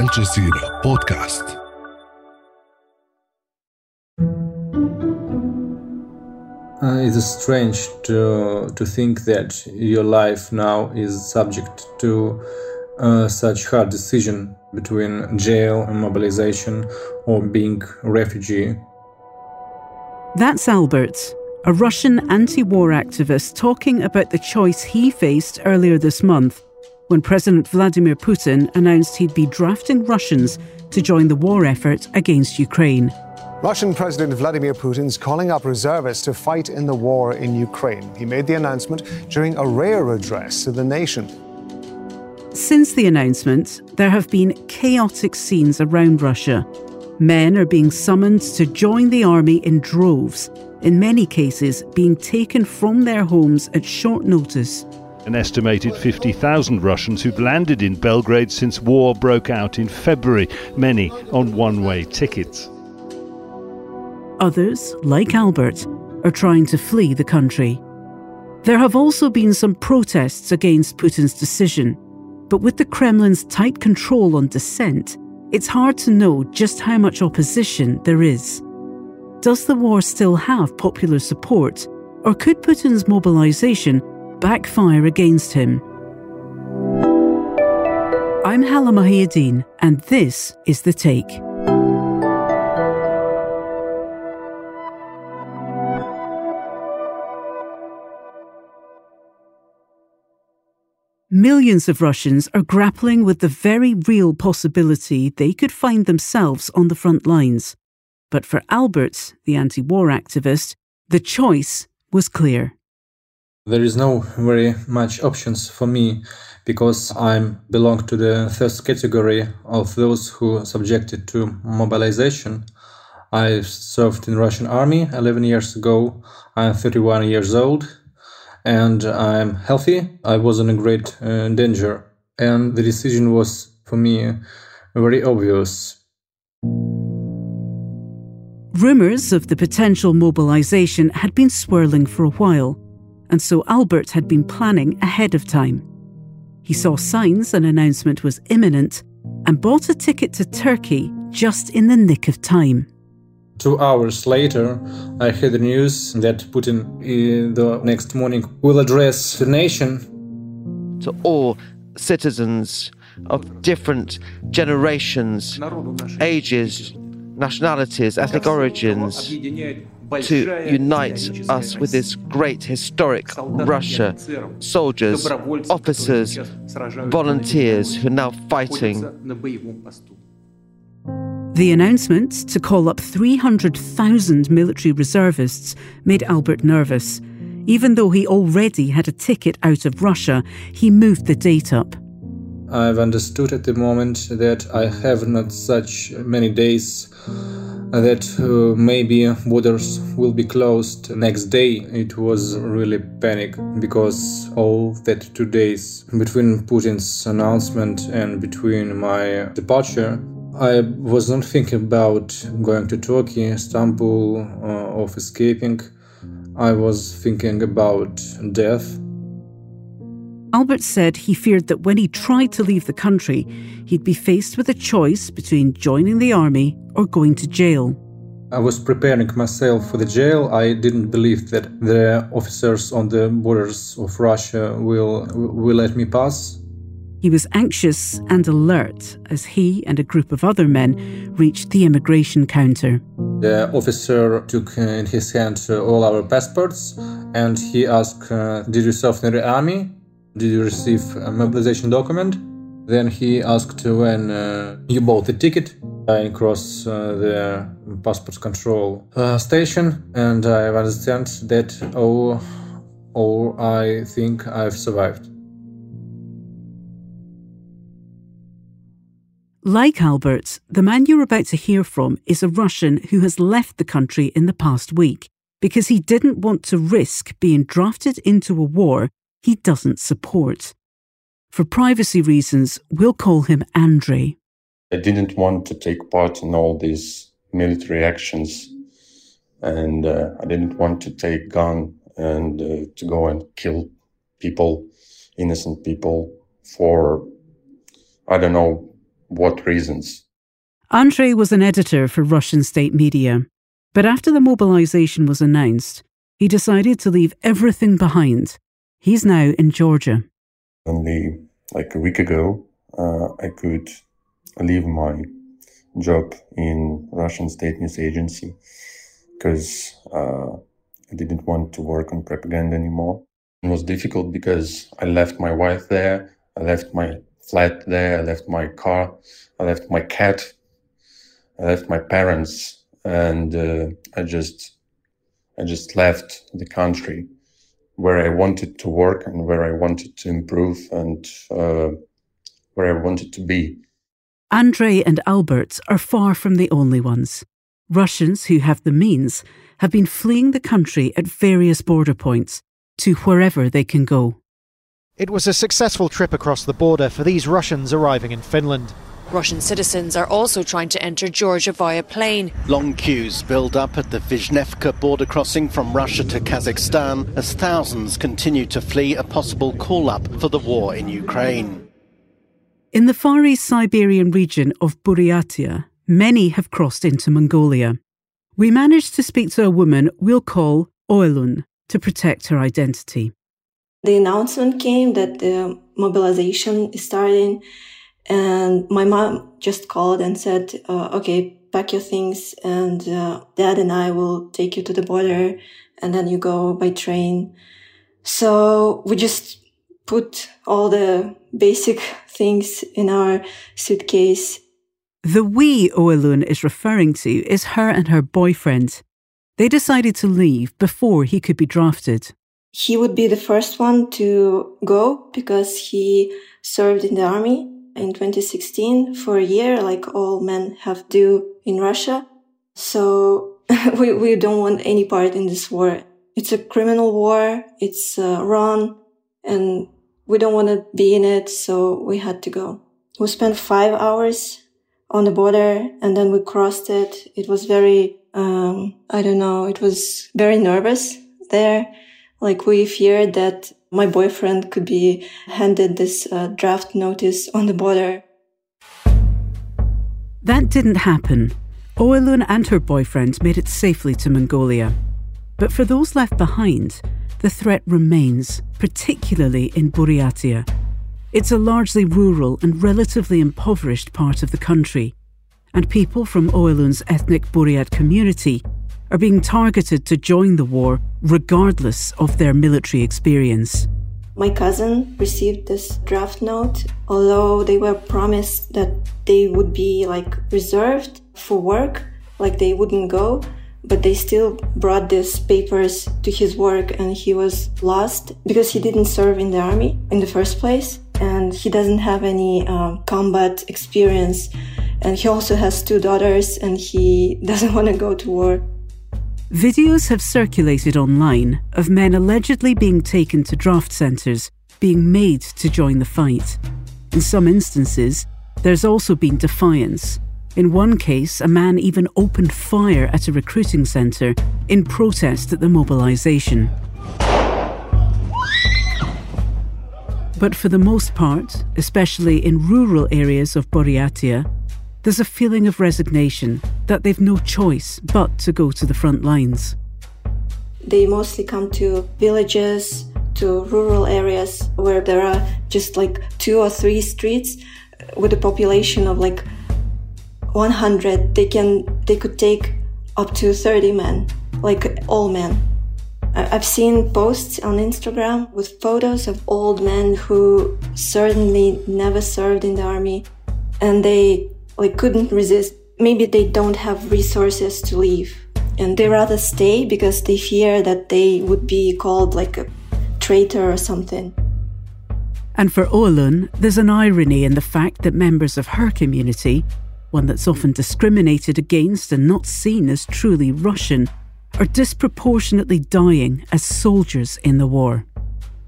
الجزيرة بودكاست Uh, it is strange to to think that your life now is subject to uh, such hard decision between jail and mobilization or being a refugee. That's Albert, a Russian anti war activist talking about the choice he faced earlier this month when President Vladimir Putin announced he'd be drafting Russians to join the war effort against Ukraine. Russian President Vladimir Putin's calling up reservists to fight in the war in Ukraine. He made the announcement during a rare address to the nation. Since the announcement, there have been chaotic scenes around Russia. Men are being summoned to join the army in droves, in many cases, being taken from their homes at short notice. An estimated 50,000 Russians who've landed in Belgrade since war broke out in February, many on one way tickets. Others, like Albert, are trying to flee the country. There have also been some protests against Putin's decision, but with the Kremlin's tight control on dissent, it's hard to know just how much opposition there is. Does the war still have popular support, or could Putin's mobilization backfire against him? I'm Halla Mohieddeen, and this is The Take. Millions of Russians are grappling with the very real possibility they could find themselves on the front lines. But for Albert, the anti war activist, the choice was clear. There is no very much options for me because I belong to the first category of those who subjected to mobilization. I served in Russian army 11 years ago. I'm 31 years old and I'm healthy. I was in great uh, danger, and the decision was for me very obvious. Rumours of the potential mobilisation had been swirling for a while, and so Albert had been planning ahead of time. He saw signs an announcement was imminent and bought a ticket to Turkey just in the nick of time. Two hours later, I heard the news that Putin, uh, the next morning, will address the nation. To all citizens of different generations, ages, nationalities, ethnic origins, to unite us with this great historic Russia, soldiers, officers, volunteers who are now fighting the announcement to call up 300,000 military reservists made Albert nervous. Even though he already had a ticket out of Russia, he moved the date up. I've understood at the moment that I have not such many days that uh, maybe borders will be closed next day. It was really panic because all that two days between Putin's announcement and between my departure, I was not thinking about going to Turkey, Istanbul, uh, of escaping. I was thinking about death. Albert said he feared that when he tried to leave the country, he'd be faced with a choice between joining the army or going to jail. I was preparing myself for the jail. I didn't believe that the officers on the borders of Russia will will let me pass. He was anxious and alert as he and a group of other men reached the immigration counter. The officer took in his hand all our passports and he asked, uh, Did you serve in the army? Did you receive a mobilization document? Then he asked when uh, you bought the ticket. I crossed uh, the passport control uh, station and I understand that oh, oh, I think I've survived. Like Albert, the man you're about to hear from is a Russian who has left the country in the past week because he didn't want to risk being drafted into a war he doesn't support. For privacy reasons, we'll call him Andrey. I didn't want to take part in all these military actions, and uh, I didn't want to take gun and uh, to go and kill people, innocent people, for I don't know what reasons. Andrey was an editor for Russian state media, but after the mobilization was announced, he decided to leave everything behind. He's now in Georgia. Only like a week ago, uh, I could leave my job in Russian state news agency because uh, I didn't want to work on propaganda anymore. It was difficult because I left my wife there, I left my flat there, I left my car, I left my cat, I left my parents, and uh, I just I just left the country where I wanted to work and where I wanted to improve and uh, where I wanted to be. Andrey and Albert are far from the only ones. Russians who have the means have been fleeing the country at various border points to wherever they can go. It was a successful trip across the border for these Russians arriving in Finland. Russian citizens are also trying to enter Georgia via plane. Long queues build up at the Vizhnevka border crossing from Russia to Kazakhstan as thousands continue to flee a possible call up for the war in Ukraine. In the far east Siberian region of Buryatia, many have crossed into Mongolia. We managed to speak to a woman we'll call Oelun to protect her identity. The announcement came that the mobilization is starting, and my mom just called and said, uh, okay, pack your things and uh, dad and I will take you to the border and then you go by train. So we just put all the basic things in our suitcase. The we Oelun is referring to is her and her boyfriend. They decided to leave before he could be drafted. He would be the first one to go because he served in the army in 2016 for a year, like all men have do in Russia. So we, we don't want any part in this war. It's a criminal war. It's uh, wrong and we don't want to be in it. So we had to go. We spent five hours on the border and then we crossed it. It was very, um, I don't know. It was very nervous there. Like we feared that my boyfriend could be handed this uh, draft notice on the border. That didn't happen. Oelun and her boyfriend made it safely to Mongolia. But for those left behind, the threat remains, particularly in Buryatia. It's a largely rural and relatively impoverished part of the country, and people from Oelun's ethnic Buryat community are being targeted to join the war regardless of their military experience. My cousin received this draft note, although they were promised that they would be like reserved for work, like they wouldn't go, but they still brought these papers to his work and he was lost because he didn't serve in the army in the first place and he doesn't have any uh, combat experience and he also has two daughters and he doesn't want to go to war Videos have circulated online of men allegedly being taken to draft centres, being made to join the fight. In some instances, there's also been defiance. In one case, a man even opened fire at a recruiting centre in protest at the mobilisation. But for the most part, especially in rural areas of Buryatia, there's a feeling of resignation that they've no choice but to go to the front lines. They mostly come to villages, to rural areas where there are just like two or three streets with a population of like 100 they can they could take up to 30 men like all men i've seen posts on instagram with photos of old men who certainly never served in the army and they like couldn't resist. Maybe they don't have resources to leave and they rather stay because they fear that they would be called like a traitor or something. And for Oelun, there's an irony in the fact that members of her community, one that's often discriminated against and not seen as truly Russian, are disproportionately dying as soldiers in the war.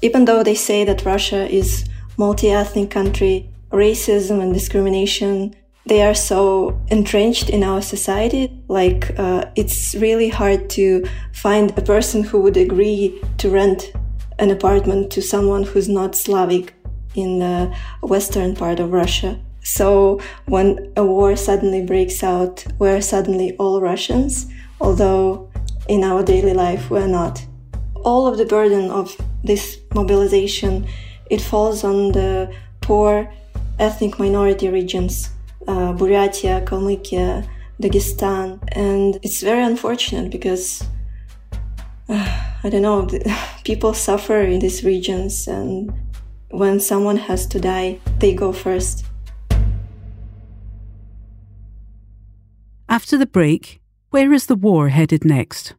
Even though they say that Russia is multi-ethnic country, racism and discrimination they are so entrenched in our society. Like, uh, it's really hard to find a person who would agree to rent an apartment to someone who's not Slavic in the western part of Russia. So when a war suddenly breaks out, we're suddenly all Russians, although in our daily life we're not. All of the burden of this mobilization, it falls on the poor ethnic minority regions, uh, Buryatia, Kalmykia, Dagestan, and it's very unfortunate because uh, I don't know, people suffer in these regions, and when someone has to die, they go first. After the break, where is the war headed next?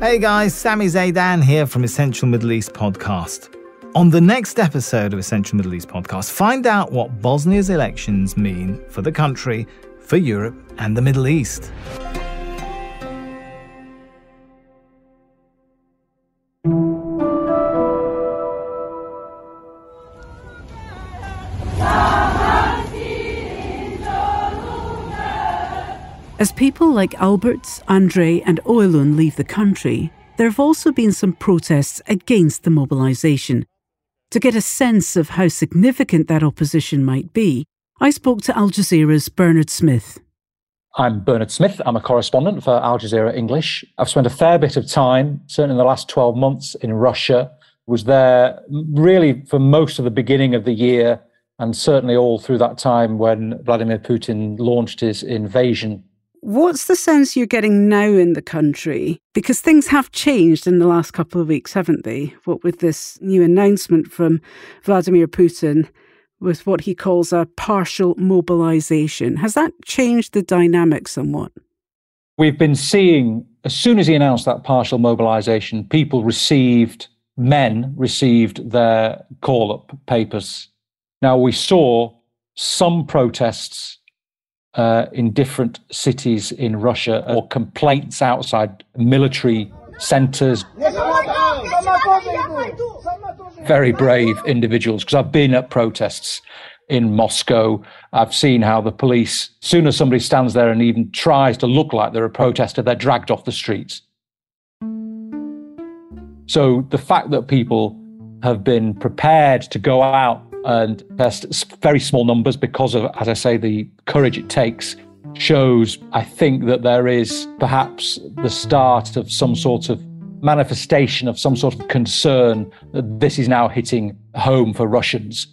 Hey guys, Sami Zeidan here from Essential Middle East Podcast. On the next episode of Essential Middle East Podcast, find out what Bosnia's elections mean for the country, for Europe, and the Middle East. As people like Albert, Andre, and Oelun leave the country, there have also been some protests against the mobilisation. To get a sense of how significant that opposition might be, I spoke to Al Jazeera's Bernard Smith. I'm Bernard Smith. I'm a correspondent for Al Jazeera English. I've spent a fair bit of time, certainly in the last 12 months, in Russia. Was there really for most of the beginning of the year, and certainly all through that time when Vladimir Putin launched his invasion What's the sense you're getting now in the country? Because things have changed in the last couple of weeks, haven't they? What with this new announcement from Vladimir Putin with what he calls a partial mobilization. Has that changed the dynamic somewhat? We've been seeing, as soon as he announced that partial mobilization, people received, men received their call up papers. Now, we saw some protests uh, in different cities in Russia or complaints outside military centers. Very brave individuals, because I've been at protests in Moscow. I've seen how the police, as soon as somebody stands there and even tries to look like they're a protester, they're dragged off the streets. So the fact that people have been prepared to go out and very small numbers because of, as I say, the courage it takes shows, I think, that there is perhaps the start of some sort of manifestation of some sort of concern that this is now hitting home for Russians.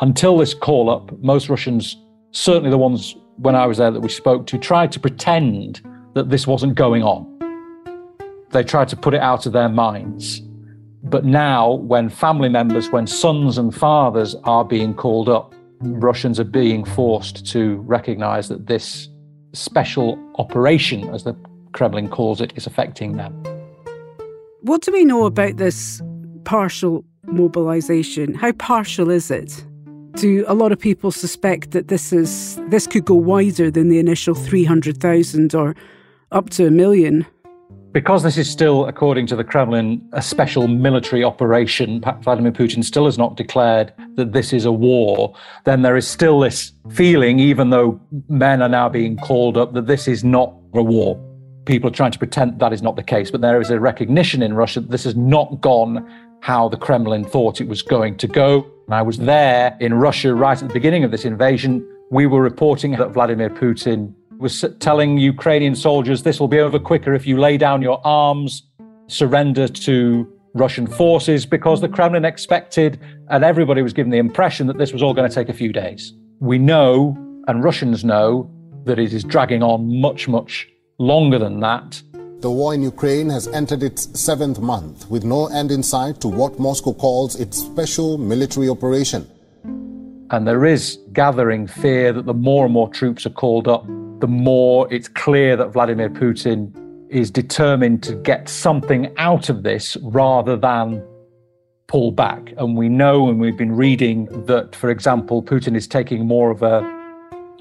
Until this call up, most Russians, certainly the ones when I was there that we spoke to, tried to pretend that this wasn't going on. They tried to put it out of their minds. But now, when family members, when sons and fathers are being called up, Russians are being forced to recognize that this special operation, as the Kremlin calls it, is affecting them. What do we know about this partial mobilization? How partial is it? Do a lot of people suspect that this is this could go wider than the initial 300,000 or up to a million? Because this is still, according to the Kremlin, a special military operation, Vladimir Putin still has not declared that this is a war, then there is still this feeling, even though men are now being called up, that this is not a war. People are trying to pretend that is not the case, but there is a recognition in Russia that this has not gone how the Kremlin thought it was going to go. And I was there in Russia right at the beginning of this invasion. We were reporting that Vladimir Putin was telling Ukrainian soldiers this will be over quicker if you lay down your arms, surrender to Russian forces, because the Kremlin expected, and everybody was given the impression that this was all going to take a few days. We know, and Russians know, that it is dragging on much, much longer than that. The war in Ukraine has entered its seventh month with no end in sight to what Moscow calls its special military operation. And there is gathering fear that the more and more troops are called up, the more it's clear that Vladimir Putin is determined to get something out of this rather than pull back. And we know, and we've been reading that, for example, Putin is taking more of a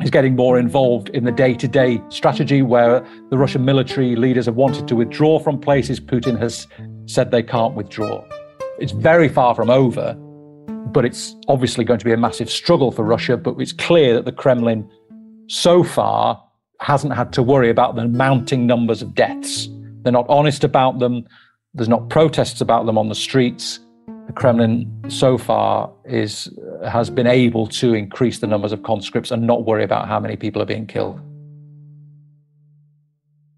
is getting more involved in the day to day strategy where the Russian military leaders have wanted to withdraw from places. Putin has said they can't withdraw. It's very far from over, but it's obviously going to be a massive struggle for Russia. But it's clear that the Kremlin, so far, hasn't had to worry about the mounting numbers of deaths. They're not honest about them. There's not protests about them on the streets. the Kremlin so far is has been able to increase the numbers of conscripts and not worry about how many people are being killed.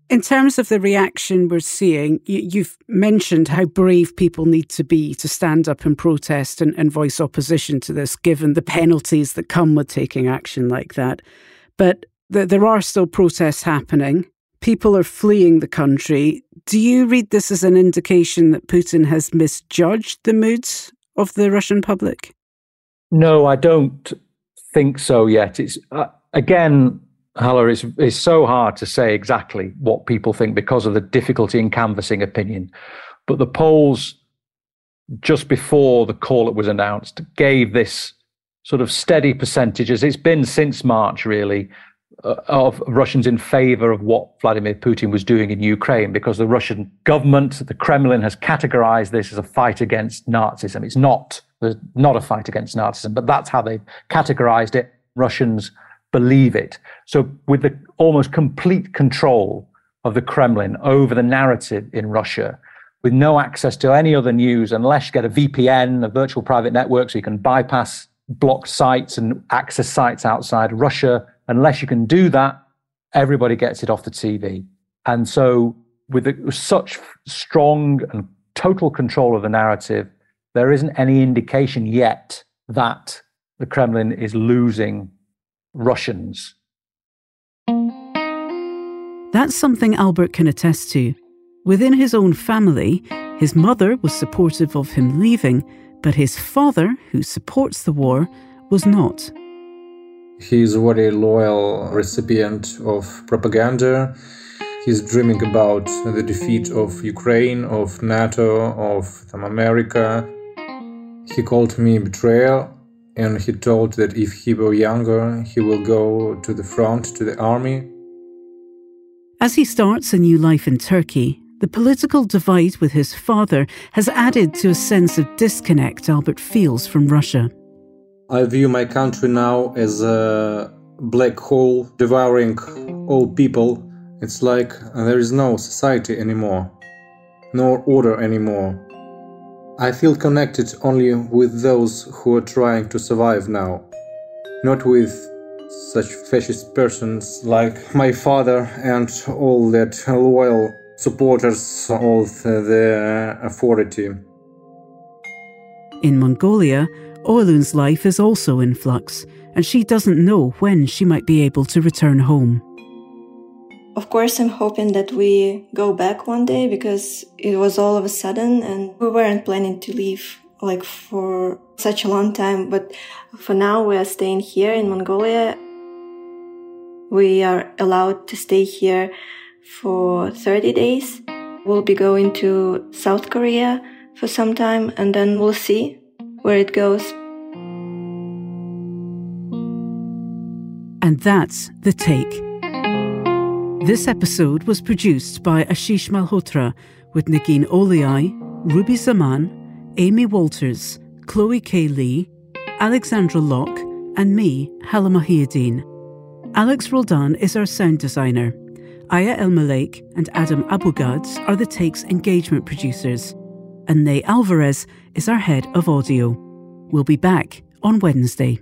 In terms of the reaction we're seeing, you, have mentioned how brave people need to be to stand up and protest and, and voice opposition to this, given the penalties that come with taking action like that. But th- there are still protests happening. People are fleeing the country. Do you read this as an indication that Putin has misjudged the moods of the Russian public? No, I don't think so yet. It's uh, again, Halla, it's, it's so hard to say exactly what people think because of the difficulty in canvassing opinion. But the polls just before the call it was announced gave this sort of steady percentages. It's been since March, really, Uh, of Russians in favor of what Vladimir Putin was doing in Ukraine because the Russian government, the Kremlin, has categorized this as a fight against Nazism. It's not, not a fight against Nazism, but that's how they've categorized it. Russians believe it. So, with the almost complete control of the Kremlin over the narrative in Russia, with no access to any other news unless you get a VPN, a virtual private network, so you can bypass blocked sites and access sites outside Russia. Unless you can do that, everybody gets it off the TV. And so, with such strong and total control of the narrative, there isn't any indication yet that the Kremlin is losing Russians. That's something Albert can attest to. Within his own family, his mother was supportive of him leaving, but his father, who supports the war, was not. He's a very loyal recipient of propaganda. He's dreaming about the defeat of Ukraine, of NATO, of America. He called me betrayal and he told that if he were younger, he will go to the front, to the army. As he starts a new life in Turkey, the political divide with his father has added to a sense of disconnect Albert feels from Russia. I view my country now as a black hole devouring all people. It's like uh, there is no society anymore, no order anymore. I feel connected only with those who are trying to survive now, not with such fascist persons like my father and all that loyal supporters of the authority. In Mongolia, Oelun's life is also in flux, and she doesn't know when she might be able to return home. Of course, I'm hoping that we go back one day because it was all of a sudden and we weren't planning to leave like for such a long time. But for now, we are staying here in Mongolia. We are allowed to stay here for 30 days. We'll be going to South Korea for some time and then we'll see where it goes. And that's the take. This episode was produced by Ashish Malhotra with Negin Owliaei, Ruby Zaman, Amy Walters, Chloe K. Li, Alexandra Locke, and me, Halla Mohieddeen. Alex Roldan is our sound designer. Aya Elmileik and Adam Abou-Gads are the Take's engagement producers. And Ney Alvarez is our head of audio. We'll be back on Wednesday.